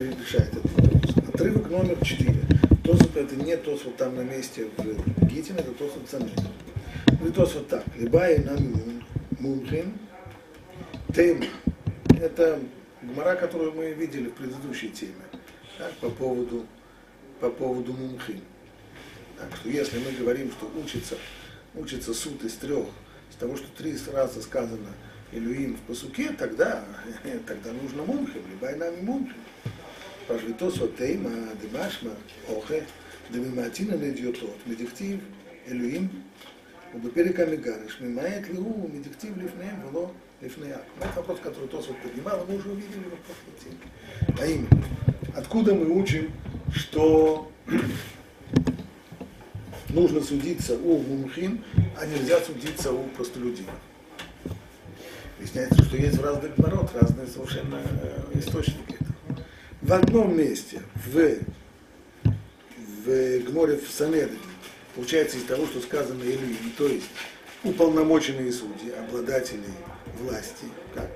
решает этот. Отрывок номер 4. Тосфот это не Тосфот там на месте в Гитин, это Тосфот Санет. Говорит Тосфот так. Либай нам мумхин. Тема. Это гмара, которую мы видели в предыдущей теме. Так, по поводу, по поводу мумхин. Так что если мы говорим, что учится, учится суд из трех, с того, что три раза сказано Илюим в посуке, тогда, тогда нужно мумхим, либо и нами мумхим. פרשביתו סוטיימה דמשמע אוכל דממעטין על אדיוטות מדכתיב אלוהים ובפרק המגרש ממעט להוא מדכתיב לפניהם ולא לפני ак. Это вопрос, который Тосфот поднимал, мы уже увидели в прошлой теме. А именно, откуда мы учим, что нужно судиться у мумхин, а нельзя судиться у простолюдинов. Выясняется, что есть в разных народ разные совершенно источники в одном месте, в, в Гморе в Санедре, получается из того, что сказано Илюим, то есть уполномоченные судьи, обладатели власти, как?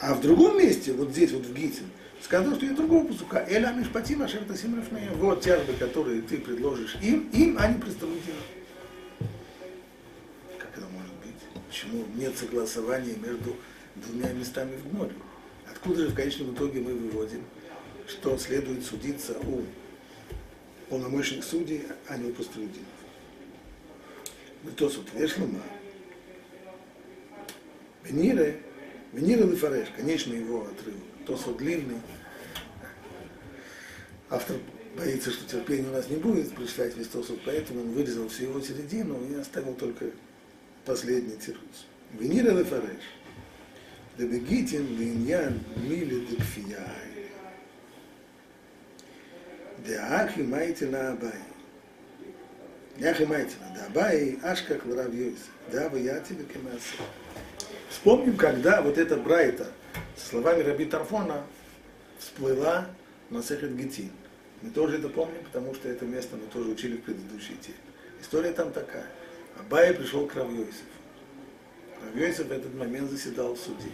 А в другом месте, вот здесь, вот в Гитин, сказано, что есть другого пусука. Эля Мишпатим Ашерта Симрафнея. Вот тяжбы, которые ты предложишь им, им, не представителям. Как это может быть? Почему нет согласования между двумя местами в море? Откуда же в конечном итоге мы выводим, что следует судиться у полномочных судей, а не у простолюдинов? Тосут Вешлума, Вениры, Вениры Лефареш, конечно, его отрывок. Тосут длинный. Автор боится, что терпения у нас не будет прочитать весь Тосут, поэтому он вырезал всю его середину и оставил только последний тирус. Вениры Лефареш. דבגיטין לעניין מילי דכפייה. דאחי מייטי לאביי. Яхи Майтина, да Абай, Ашкак, Ларавьёйс, да Ваяти, Векемаса. Вспомним, когда вот эта Брайта с словами Раби Тарфона всплыла на Сехет Гетин. Мы тоже это помним, потому что это место мы тоже учили в предыдущей теме. История там такая. Абай пришел к Равьёйсу. Равьёйсов в этот момент заседал в суде.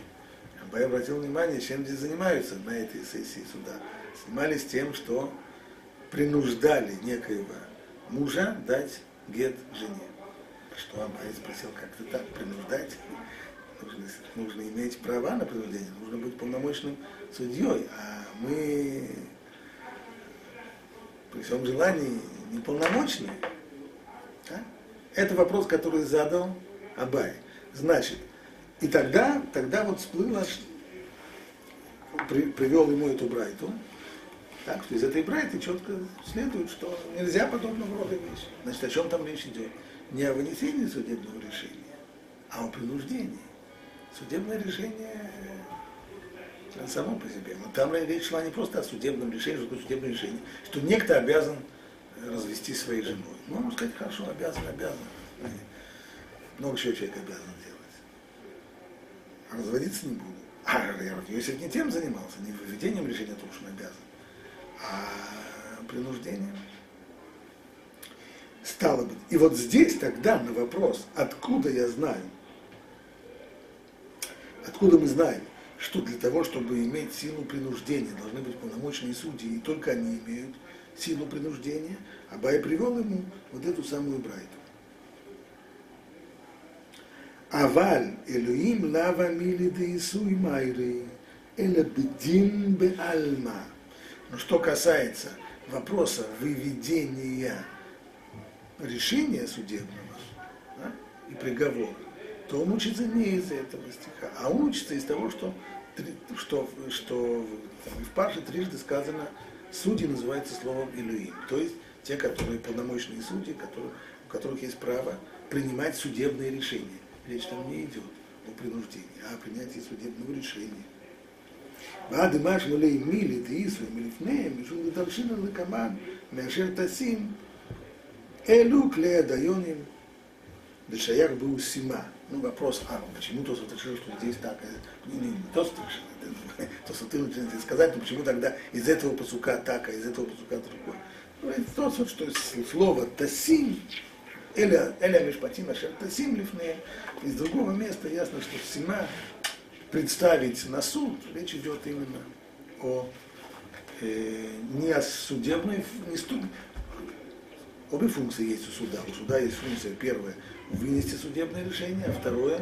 Абай обратил внимание, чем здесь занимаются на этой сессии суда. Занимались тем, что принуждали некоего мужа дать гет жене. Что Абай спросил, как то так, принуждать? Нужно, нужно иметь права на принуждение, нужно быть полномочным судьей, а мы при всем желании неполномочные. Да? Это вопрос, который задал Абай. Значит, и тогда, тогда вот всплыло, при, привел ему эту брайту, так что из этой брайты четко следует, что нельзя подобного рода вещи. Значит, о чем там речь идет? Не о вынесении судебного решения, а о принуждении. Судебное решение само по себе. Но там речь шла не просто о судебном решении, что судебное решение, что некто обязан развести своей женой. Ну, можно сказать, хорошо, обязан, обязан. Много чего человек обязан делать разводиться не буду. А Йосиф не тем занимался, не выведением решения того, что он обязан, а принуждением. Стало быть. И вот здесь тогда на вопрос, откуда я знаю, откуда мы знаем, что для того, чтобы иметь силу принуждения, должны быть полномочные судьи, и только они имеют силу принуждения, Абай привел ему вот эту самую Брайту. אבל אלוהים לאו מילי דייסוי майры, אלא бедин беальма. Но что касается вопроса выведения решения судебного да, и приговора, то он учится не из этого стиха, а он учится из того, что, что, что там, в Паше трижды сказано, судьи называются словом Илюим, то есть те, которые полномочные судьи, которые, у которых есть право принимать судебные решения речь там не идет о принуждении, а о принятии судебного решения. ועד מה שלא לימי לדאיסו מלפניהם, משום לדרשין לקמן מאשר טסים, אלו כלי הדיונים לשייך באוסימה. Ну, вопрос, а почему то решил, что здесь так? Не, не, не то, что то, что ты начинаешь сказать, но почему тогда из этого посука так, а из этого посука другой? То, что слово «тасим» Эля, эля Мишпатим Ашер Тасим Лифне. Из другого места ясно, что Сима представить на суд, речь идет именно о э, не о судебной, не студ... обе функции есть у суда. У суда есть функция первая вынести судебное решение, а второе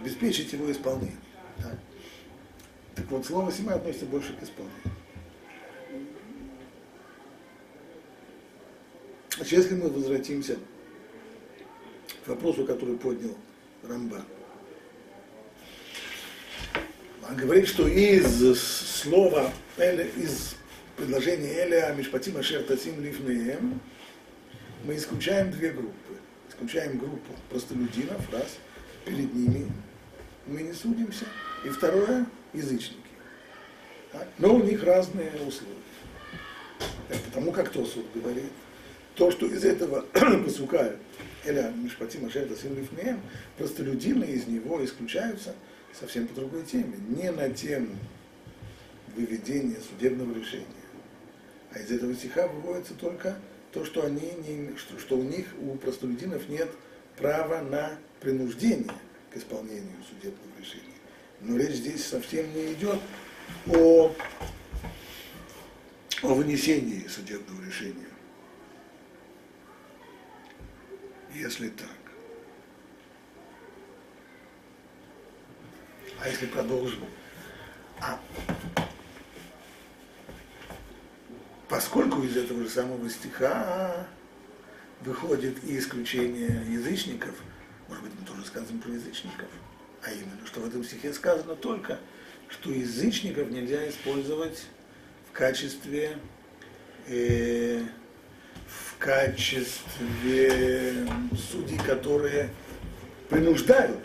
обеспечить его исполнение. Да? Так вот, слово сима относится больше к исполнению. Значит, если мы возвратимся к вопросу, который поднял Рамбан. Он говорит, что из слова, из предложения Эля Мишпатим Ашер Тасим Лифнеем мы исключаем две группы. Исключаем группу простолюдинов, раз, перед ними мы не судимся. И второе, язычники. Но у них разные условия. Потому как то суд говорит, то, что из этого посука Эля Мишпатим Ашер Тасим Лифнеем, простолюдины из него исключаются – совсем по другой теме, не на тему выведения судебного решения. А из этого стиха выводится только то, что, они не, что, что у них, у простолюдинов нет права на принуждение к исполнению судебного решения. Но речь здесь совсем не идет о, о вынесении судебного решения. Если так. А если продолжим? А поскольку из этого же самого стиха выходит и исключение язычников, может быть, мы тоже скажем про язычников, а именно, что в этом стихе сказано только, что язычников нельзя использовать в качестве э, в качестве судей, которые принуждают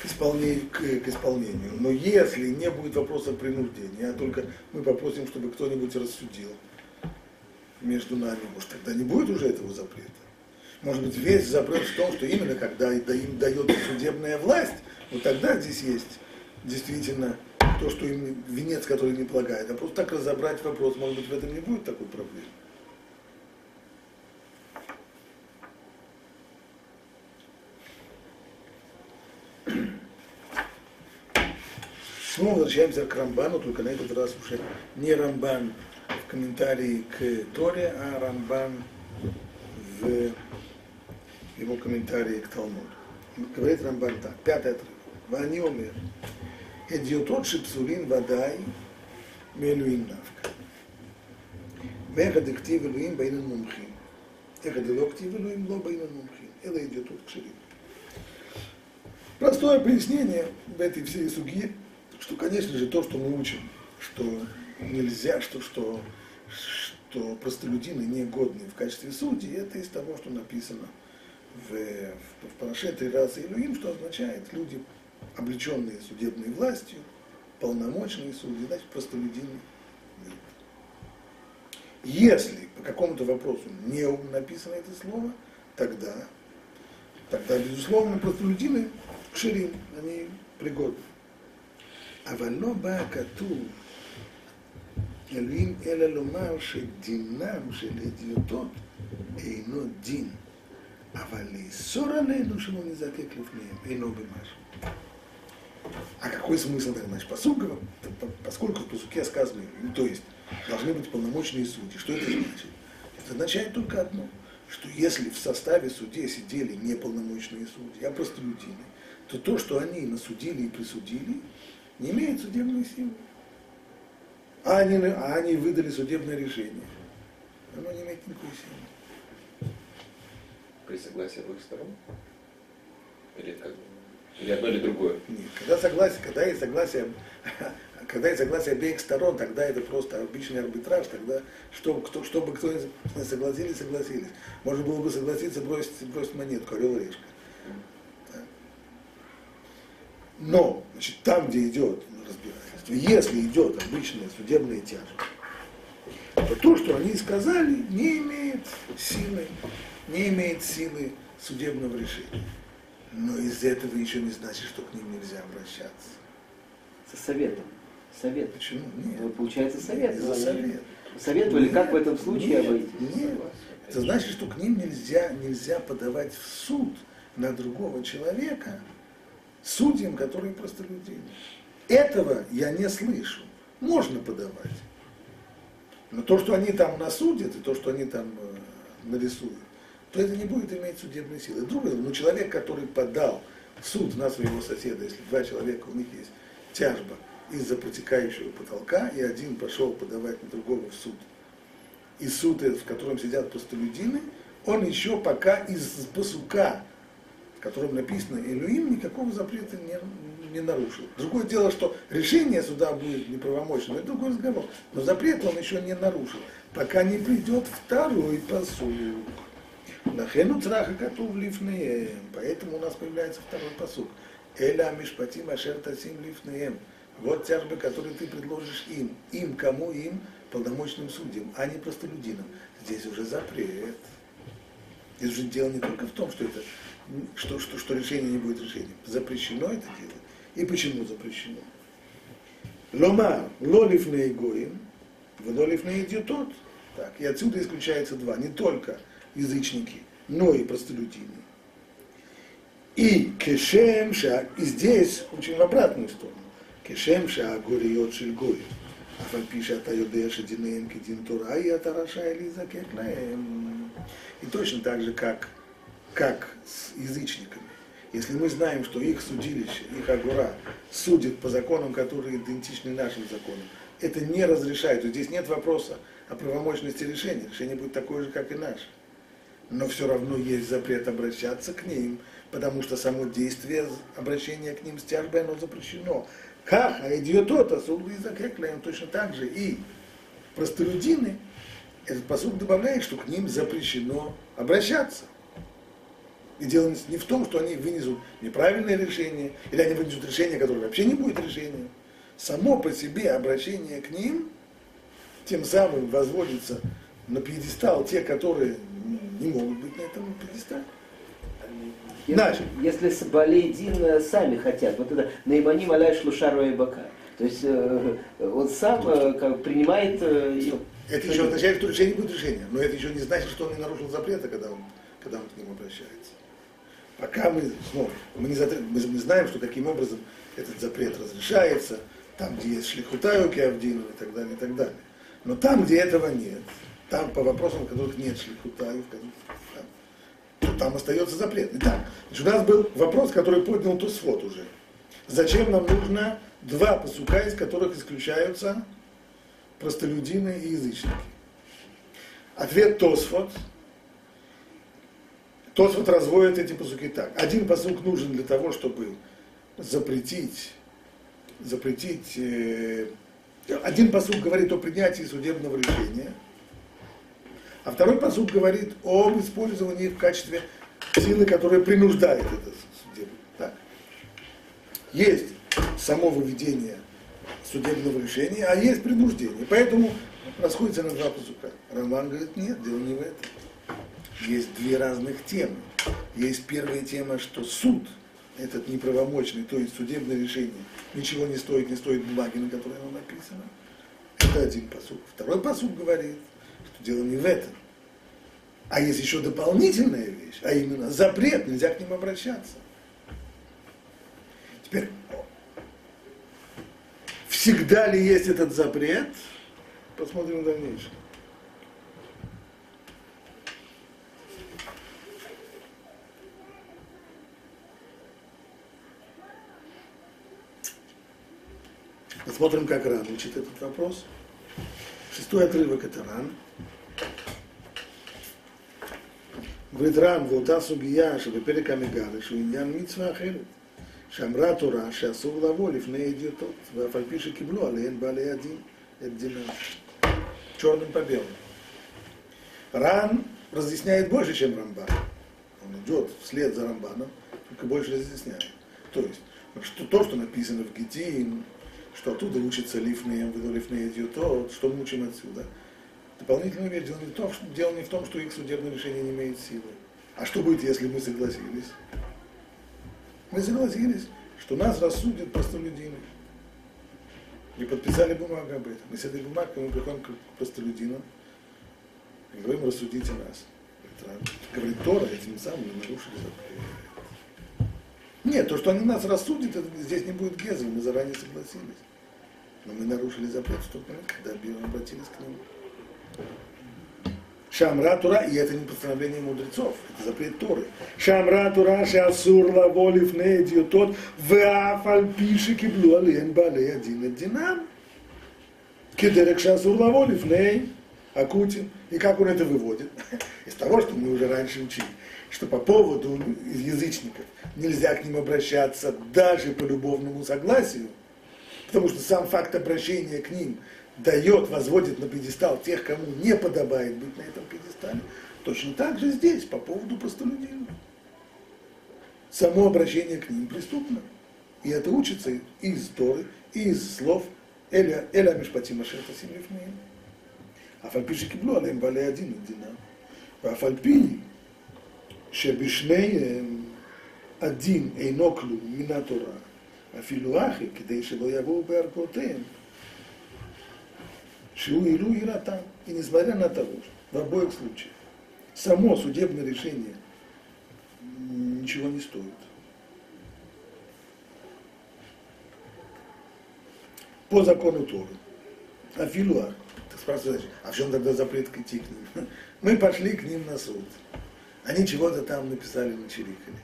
к исполнению, к, к исполнению. Но если не будет вопроса принуждения, а только мы попросим, чтобы кто-нибудь рассудил между нами, может, тогда не будет уже этого запрета. Может быть, весь запрет в том, что именно когда им дается судебная власть, вот тогда здесь есть действительно то, что им венец, который не полагает. А просто так разобрать вопрос, может быть, в этом не будет такой проблемы. Снова возвращаемся к Рамбану, только на этот раз уже не Рамбан в комментарии к Торе, а Рамбан в его комментарии к Талмуду. Говорит Рамбан так, пятый отрывок. Вани умер. Эдиотот шипсулин вадай мелуин навка. ואיך דכתיב אלוהים בין המומחים. איך דלא כתיב אלוהים לא בין המומחים, אלא идиотут кширим. Простое пояснение в этой всей суге что, конечно же, то, что мы учим, что нельзя, что, что, что простолюдины негодные в качестве судей, это из того, что написано в, в, в Параше три раза Илюим, что означает люди, облеченные судебной властью, полномочные судьи, значит, простолюдины нет. Если по какому-то вопросу не написано это слово, тогда, тогда безусловно, простолюдины ширим, они пригодны. אבל לא בא הכתוב אלוהים אלא לומר שדינם של הדיוטות אינו דין, אבל לאסור עלינו שלא נזקק לפניהם, אינו במשהו. А какой смысл тогда? Значит, посука, поскольку в посуке сказано, то есть должны быть полномочные судьи. Что это значит? Это означает только одно, что если в составе судей сидели неполномочные судьи, а простолюдины, то то, что они насудили и присудили, не имеет судебной силы. А они, а они выдали судебное решение. Оно не имеет никакой силы. При согласии двух сторон? Или как? Или одно, или другое? Нет, когда согласие, когда есть согласие, когда есть согласие обеих сторон, тогда это просто обычный арбитраж, тогда что, кто, чтобы кто не согласились, согласились. Можно было бы согласиться бросить, бросить монетку, орел и решка. Но, значит, там, где идет разбирательство, если идет обычная судебная тяжба, то то, что они сказали, не имеет силы, не имеет силы судебного решения. Но из этого еще не значит, что к ним нельзя обращаться. Со советом. Совет. Почему? Нет. Вот получается совет. За совет. Советовали, нет, как в этом случае нет, обойтись? Нет. Это значит, что к ним нельзя, нельзя подавать в суд на другого человека, судьям, которые просто люди. Этого я не слышу. можно подавать. Но то, что они там насудят, и то, что они там э, нарисуют, то это не будет иметь судебной силы. Другое, но человек, который подал в суд на своего соседа, если два человека, у них есть тяжба из-за протекающего потолка, и один пошел подавать на другого в суд, и суд, в котором сидят простолюдины, он еще пока из посука, в котором написано Илюим, никакого запрета не, не нарушил. Другое дело, что решение суда будет неправомочным, это другой разговор. Но запрет он еще не нарушил, пока не придет второй посуд. Нахену цраха коту лифнеем. Поэтому у нас появляется второй посуд. Эля мишпатим ашер тасим лифнеем. Вот тяжбы, которые ты предложишь им. Им, кому им? Полномочным судьям, а не простолюдинам. Здесь уже запрет. Здесь уже дело не только в том, что это что, что, что решение не будет решением. Запрещено это делать. И почему запрещено? Ломар, лолифней гоим, лолифней идиотот. Так, и отсюда исключается два. Не только язычники, но и простолюдины. И кешем ша, и здесь очень в обратную сторону. Кешем ша гориот шель гоим. אף על פי שאתה יודע שדיניהם כדין תורה, היא אתה רשאי להיזקק להם. И точно так же, как, как с язычниками. Если мы знаем, что их судилище, их агура судит по законам, которые идентичны нашим законам, это не разрешает. Здесь нет вопроса о правомочности решения. Решение будет такое же, как и наше. Но все равно есть запрет обращаться к ним, потому что само действие обращения к ним с тяжбой, оно запрещено. Как? А идиотота, судлизакеклаем точно так же. И простолюдины, этот посуд добавляет, что к ним запрещено обращаться. И дело не в том, что они вынесут неправильное решение, или они вынесут решение, которое вообще не будет решением. Само по себе обращение к ним тем самым возводится на пьедестал те, которые не могут быть на этом пьедестале. Дальше. если с Балейдин сами хотят, вот это Наймани Маляй Шлушару и Бака. То есть э, он сам э, как, принимает... Э, Это еще означает, что решение будет решение, но это еще не значит, что он не нарушил запрета, когда он, когда он к ним обращается. Пока мы смотрим, мы, не затр... мы не знаем, что таким образом этот запрет разрешается, там, где есть шлихутаю кеавдину и так далее, и так далее. Но там, где этого нет, там по вопросам, которых нет шлихутаю, в которых то там остается запрет. Итак, значит, у нас был вопрос, который поднял Тосфот уже. Зачем нам нужно два посука, из которых исключаются простолюдины и язычники? Ответ Тосфот. Тосфот разводит эти посуки так. Один посук нужен для того, чтобы запретить, запретить э, один посуд говорит о принятии судебного решения, а второй посуд говорит об использовании в качестве силы, которая принуждает это судебное. Так. Есть само выведение судебного решения, а есть принуждение. Поэтому расходится на два посука. Роман говорит, нет, дело не в этом. Есть две разных темы. Есть первая тема, что суд этот неправомочный, то есть судебное решение, ничего не стоит, не стоит бумаги, на которой оно написано. Это один посуд. Второй посуд говорит, что дело не в этом. А есть еще дополнительная вещь, а именно запрет, нельзя к ним обращаться. Теперь, всегда ли есть этот запрет? Посмотрим в дальнейшем. Посмотрим, как Ран учит этот вопрос. Шестой отрывок это Ран. говорит Рам, ואותה סוגיה שבפרק המגרש הוא עניין מצווה אחרת, שאמרה התורה שאסור לבוא לפני ידיעותות, ואף על פי שקיבלו עליהן בעלי הדין את דינם. черным по белому. Ран разъясняет больше, чем Рамбан. Он идет вслед за Рамбаном, только больше разъясняет. То есть, что, то, что написано в Гетин, что оттуда учится лифнеем идет то, что мы учим отсюда – Дополнительная вещь, дело не, в том, что, дело не в том, что их судебное решение не имеет силы. А что будет, если мы согласились? Мы согласились, что нас рассудят простолюдины. И подписали бумагу об этом. И с этой бумагой мы приходим к простолюдинам и говорим, рассудите нас. Это, говорит Тора, этим самым мы нарушили запрет. Нет, то, что они нас рассудят, это, здесь не будет гезель, мы заранее согласились. Но мы нарушили запрет в тот момент, когда обратились к нему. Шамра Тура, и это не постановление мудрецов, это запрет Торы. Шамра Тура, шасур лаволив не тот, вафаль пиши киблу алиен балей один динам. Кедерек шасур лаволив не акутин. И как он это выводит? Из того, что мы уже раньше учили, что по поводу язычников нельзя к ним обращаться даже по любовному согласию, потому что сам факт обращения к ним дает, возводит на пьедестал тех, кому не подобает быть на этом пьедестале, точно так же здесь, по поводу простолюдинов. Само обращение к ним преступно. И это учится и из Торы, и из слов Эля, Эля Мишпатима Шерта Симлифмея. А фальпиши кибло, алем вале один дина. А фальпи שבשניהם הדין אינו כלום מן התורה, אפילו אחי, כדי שלא יבואו בערכאותיהם, Шиу Илу и Ратан. И несмотря на то, в обоих случаях, само судебное решение ничего не стоит. По закону Торы. А Филуа, так спрашиваешь, а в чем тогда запрет к идти к ним? Мы пошли к ним на суд. Они чего-то там написали, начерикали.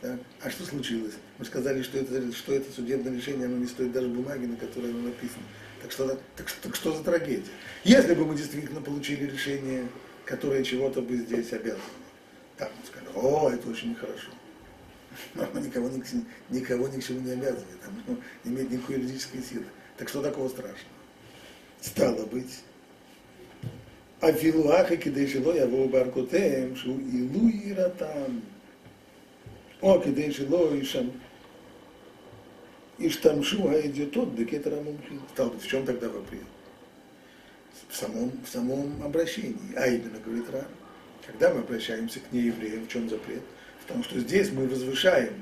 Так? А что случилось? Мы сказали, что это, что это судебное решение, оно не стоит даже бумаги, на которой оно написано. Так что, так, так что за трагедия? Если бы мы действительно получили решение, которое чего-то бы здесь обязано, так мы сказали, о, это очень нехорошо. Но оно никого, ни, никого ни к чему не обязывает, оно не имеет никакой юридической силы. Так что такого страшного? Стало быть, Авилаха кидешило яво баркотеем, шу илу иратам. О, кидешило ишам. Иштамшу идет тот, декетерам В чем тогда вопрос? В самом, в самом обращении. А именно, говорит Ран, когда мы обращаемся к неевреям, в чем запрет? В том, что здесь мы возвышаем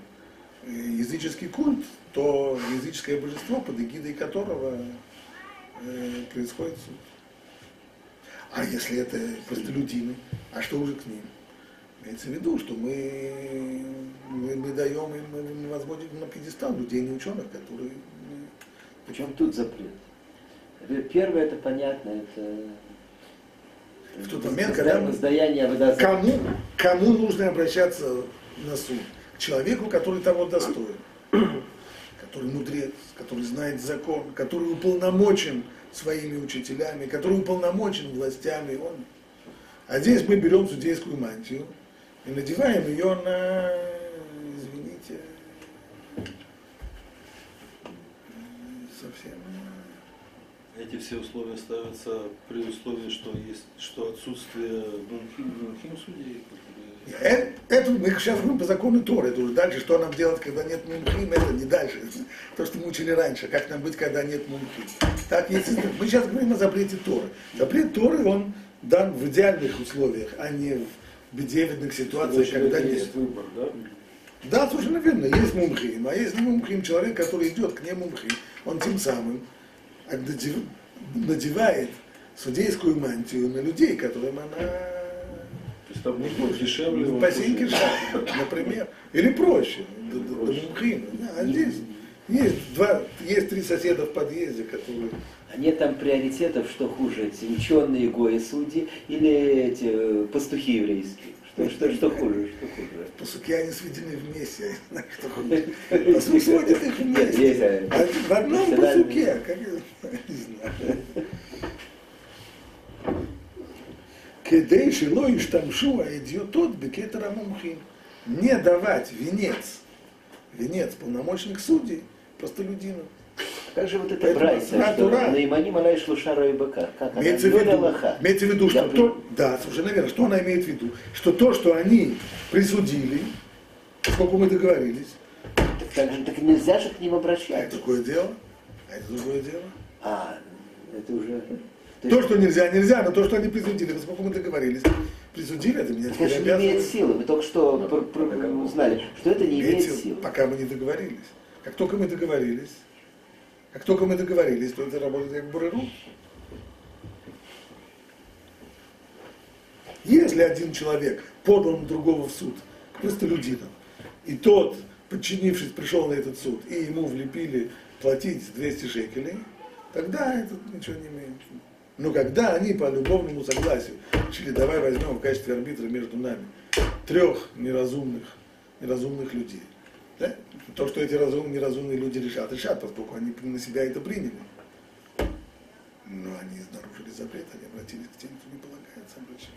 э, языческий культ, то языческое божество, под эгидой которого э, происходит суд. А если это простолюдины, а что уже к ним? Имеется в виду, что мы, мы, мы даем им, мы возводим на пьедестал людей, не ученых, которые... Причем тут запрет? Первое, это понятно, это в тот момент, когда воздаяние кому, кому нужно обращаться на суд? К человеку, который того достоин, который мудрец, который знает закон, который уполномочен своими учителями, который уполномочен властями. Он. А здесь мы берем судейскую мантию, и надеваем ее на, извините, совсем... Эти все условия ставятся при условии, что есть, что отсутствие мунхим, мунхим судей, это, это мы сейчас говорим по закону Торы, это уже дальше, что нам делать, когда нет мумхим, это не дальше. То, что мы учили раньше, как нам быть, когда нет мумхим. Так, если, мы сейчас говорим о запрете Торы. Запрет Торы, он дан в идеальных условиях, а не в бедевидных ситуациях, когда нет. Есть выбор, да? Да, совершенно верно, есть мумхим, а есть не мумхим, человек, который идет к нему мумхим, он тем самым надевает судейскую мантию на людей, которым она есть там не дешевле. Ну, Бассейн например. Или проще. Мумхим. А здесь есть, два, есть три соседа в подъезде, которые... А нет там приоритетов, что хуже, эти ученые гои судьи или эти э, пастухи еврейские? Что, что, что хуже? Что хуже? Пастухи, они сведены вместе, я не знаю, что хуже. Пастух сводит их вместе. А в одном пастухе, как я не знаю. Кедей шило и штамшу, а идиотот бекетера мумхин. Не давать венец, венец полномочных судей, простолюдинам. Как же вот это брайса, что Наимани Малай Шлушара и Бака? Как она? Имеется в виду, имеется в виду что то, да, совершенно верно, что она имеет в виду? Что то, что они присудили, сколько мы договорились. Так, так, так нельзя же к ним обращаться. А это другое дело. А это другое дело. А, это уже... То, то что нельзя, нельзя, но то, что они присудили, поскольку мы договорились, присудили, это меня теперь не имеет силы. Мы только что про, про, узнали, что это не имеет, имеет силы. Пока мы не договорились. Как только мы договорились, как только мы договорились, то это работает как буреру. Если один человек подал на другого в суд, простолюдинам, и тот, подчинившись, пришел на этот суд, и ему влепили платить 200 шекелей, тогда это ничего не имеет. Но когда они по любовному согласию решили, давай возьмем в качестве арбитра между нами трех неразумных, неразумных людей. Да? То, что эти разум, неразумные люди решат, решат, поскольку они на себя это приняли. Но они нарушили запрет, они обратились к тем, кто не полагается обращаться.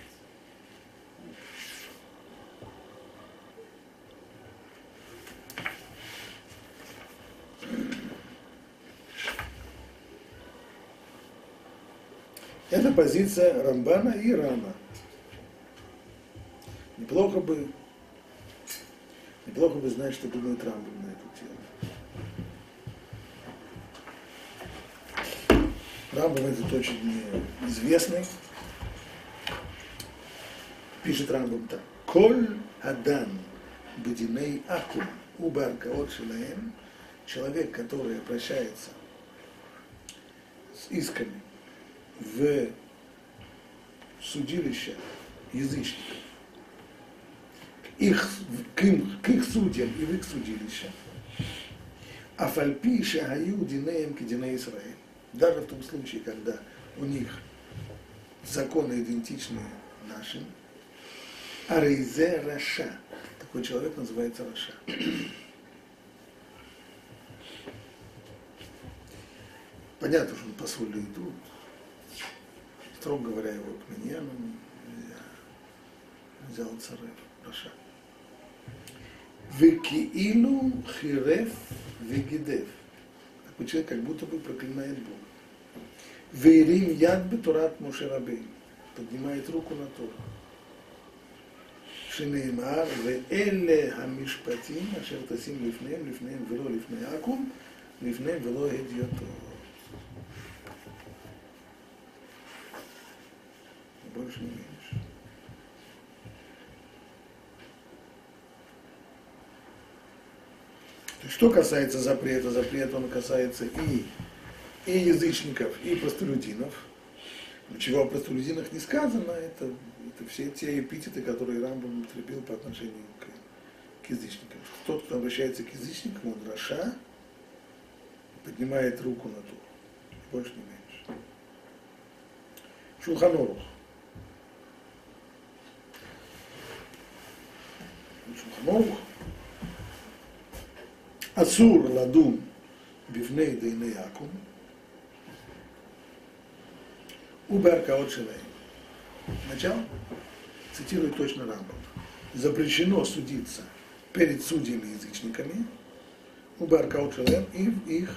Это позиция Рамбана и Рама. Неплохо бы, неплохо бы знать, что думает Рамбан на эту тему. Рамбан этот очень известный. Пишет Рамбан так. Коль Адан Бединей Акум Убарка от Шилаем, человек, который обращается с исками в судилище язычников, их, к, им, к их судьям и в их судилище, а фальпи шагаю динеем кедине Израиль. Даже в том случае, когда у них законы идентичны нашим, а раша. Такой человек называется раша. Понятно, что он по солю идут, строго говоря, его к миньяну нельзя, взял царев, Раша. Векиилу хирев вегидев. Такой человек как будто бы проклинает Бога. Верим яд бетурат Мошерабейн. Поднимает руку на Тору. שנאמר, ואלה המשפטים אשר תשים לפניהם, לפניהם ולא לפני עכו"ם, לפניהם ולא הדיוטות. Больше не есть, что касается запрета, запрет он касается и, и язычников, и простолюдинов. Но чего о простолюдинах не сказано, это, это все те эпитеты, которые Рамбам употребил по отношению к, к язычникам. Тот, кто обращается к язычникам, он Раша, поднимает руку на ту. Больше не меньше. Шулханорух. Шуханорух, אסור לדון בפני דיני עכו"ם ובערכאות שלהם. Начало цитирую точно Рамбам. Запрещено судиться перед судьями-язычниками, у Баркаот Шалем и в их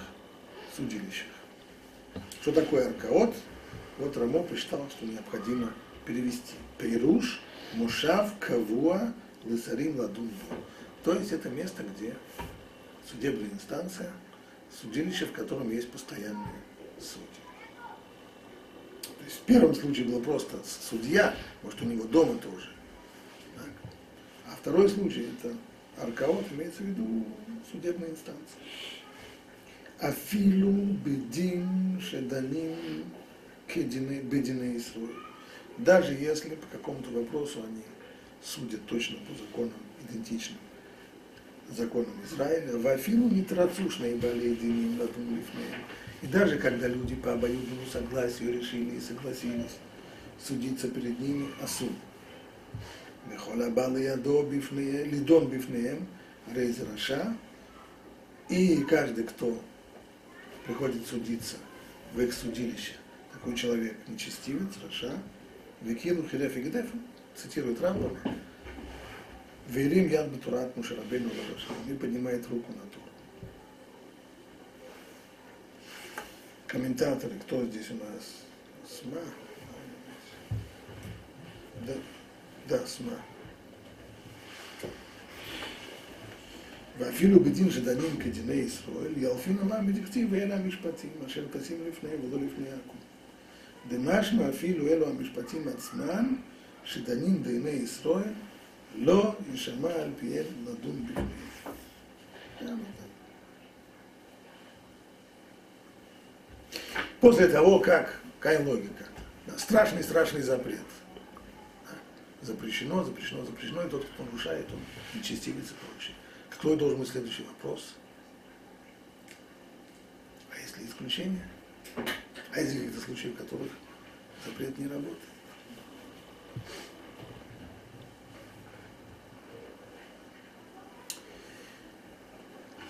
судилищах. Что такое аркаот? Вот Рамо посчитал, что необходимо перевести. Перуш, Мушав, Кавуа, Лысарим ладун То есть это место, где судебная инстанция, судилище, в котором есть постоянные судьи. То есть в первом случае было просто судья, может у него дома тоже. Так. А второй случай это аркаот, имеется в виду судебная инстанция. Афилу бедин шеданим бедины Исруэль. Даже если по какому-то вопросу они судят точно по законам, идентичным законам Израиля, Вафилу не трацушные болезни И даже когда люди по обоюдному согласию решили и согласились судиться перед ними, асу. Лидон бифнеем, рейз раша, и каждый, кто приходит судиться в их судилище, такой человек нечестивец, раша, векилу хилеф цитирует Рамбама, Верим яд Батурат Мушарабейну и поднимает руку на Туру. Комментаторы, кто здесь у нас? СМА? Да, да, СМА. ואפילו בדין שדנים כדיני ישראל, יאלפין עולם בדכתיב ואלה המשפטים, אשר טסים לפניהם ולא לפני עכו"ם. דמשמע אפילו אלו המשפטים עצמם, שדנים דיני ישראל, לא יישמע על פיהם לדון בפניהם. После того, как, какая логика, да, страшный, страшный запрет. Да, запрещено, запрещено, запрещено, и тот, кто нарушает, он нечестивец и прочее. Какой должен быть следующий вопрос? А если исключение? А есть какие-то случаи, в которых запрет не работает.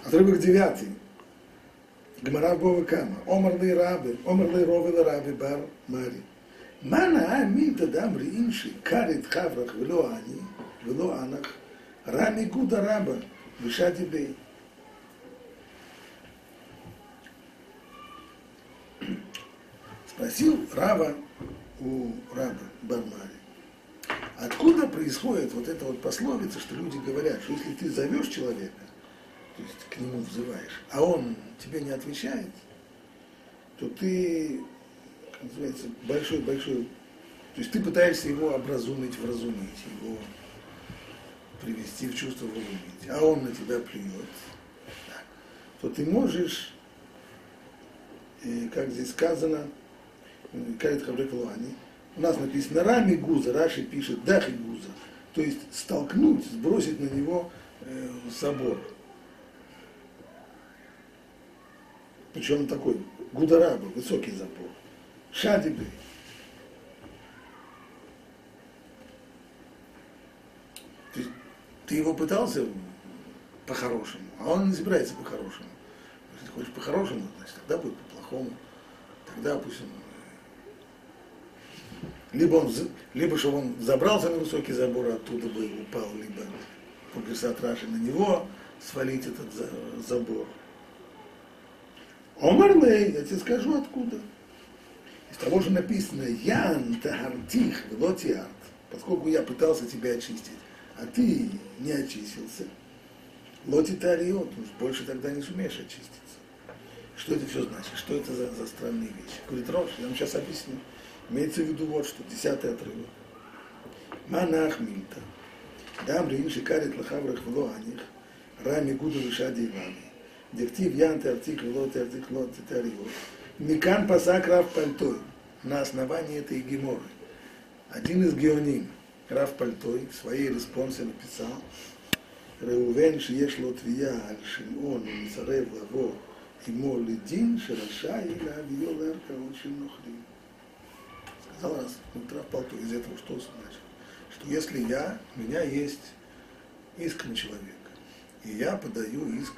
Отрывок девятый. Гмара Бова Кама. Омар лей рабы, омар лей ровы лей рабы бар мари. Мана амита дамри инши, карит хаврах вело ани, вело анах, рами гуда раба, вишади бей. Спросил Рава у Раба Бармари, откуда происходит вот эта вот пословица, что люди говорят, что если ты зовешь человека, то есть к нему взываешь, а он тебе не отвечает, то ты, как называется, большой-большой, то есть ты пытаешься его образумить, вразумить, его привести в чувство вразумить, а он на тебя плюет, то ты можешь, как здесь сказано, Калит Хаврек Луани, у нас написано Рами Гуза, Раши пишет Дахи Гуза, то есть столкнуть, сбросить на него э, собор. Причем такой Гудараба, высокий забор. Шадибы. Есть ты его пытался по-хорошему, а он не собирается по-хорошему. Если хочешь по-хорошему, значит тогда будет по-плохому. Тогда пусть он либо, он, либо чтобы он забрался на высокий забор, оттуда бы упал, либо по Раши на него свалить этот забор. Омарлей, я тебе скажу откуда. Из того же написано Ян Тахартих Велотиарт, поскольку я пытался тебя очистить, а ты не очистился. Лоти Тариот, больше тогда не сумеешь очиститься. Что это все значит? Что это за, за странные вещи? Говорит, Рош, я вам сейчас объясню. Имеется в виду вот что, десятый отрывок. Манах Мильта. Дам рин шикарит лахаврах вло аних. Рами гуду вишади ивами. Дектив янте автик вло те автик лот те тарио. Микан пасак рав пальтой. На основании этой геморы. Один из геоним, Рав Пальтой, в своей респонсе написал, Реувен шиеш лотвия аль шимон мицарев лаво имо лидин шерашай лавио лерка очень нохрим казалось, Митрапал, то из этого что значит? Что если я, у меня есть иск человек и я подаю иск,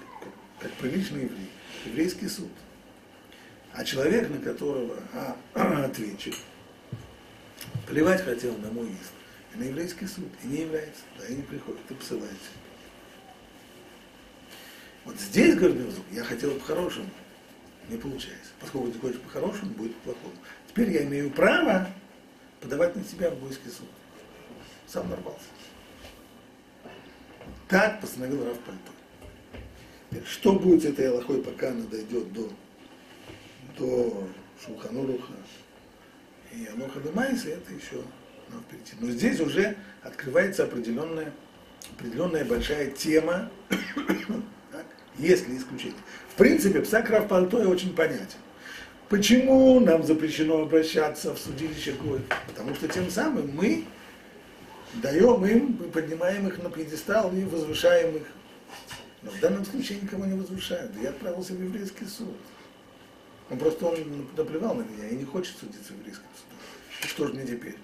как, приличный еврей, еврейский суд. А человек, на которого а, ответчик, плевать хотел на мой иск, и на еврейский суд, и не является, да, и не приходит, и посылается. Вот здесь, говорит я хотел бы хорошему, не получается. Поскольку ты хочешь по-хорошему, будет по-плохому. Теперь я имею право подавать на себя в бойский суд. Сам нарвался. Так постановил Раф Пальто. Что будет с этой Аллахой, пока она дойдет до, до Шулхануруха и Алоха Демайса, это еще надо перейти. Но здесь уже открывается определенная, определенная большая тема, если исключение. В принципе, Псак Раф Пальто очень понятен. Почему нам запрещено обращаться в судилище Гоев? Потому что тем самым мы даем им, мы поднимаем их на пьедестал и возвышаем их. Но в данном случае никого не возвышают. Я отправился в еврейский суд. Он просто он наплевал на меня и не хочет судиться в еврейском суде. Что же мне теперь?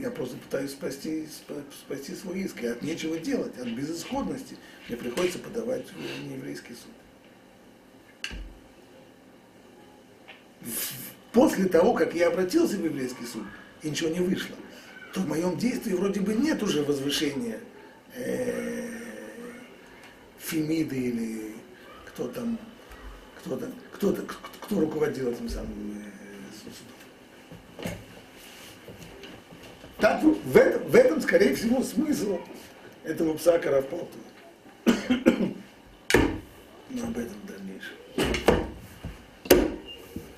Я просто пытаюсь спасти, спасти свой иск. И от нечего делать, от безысходности мне приходится подавать в нееврейский суд. после того, как я обратился в еврейский суд, и ничего не вышло, то в моем действии вроде бы нет уже возвышения э, Фемиды или кто там, кто, там, кто, кто, кто руководил этим самым э, судом. Так, в, этом, в этом, скорее всего, смысл этого пса Карапалту. Но об этом в дальнейшем.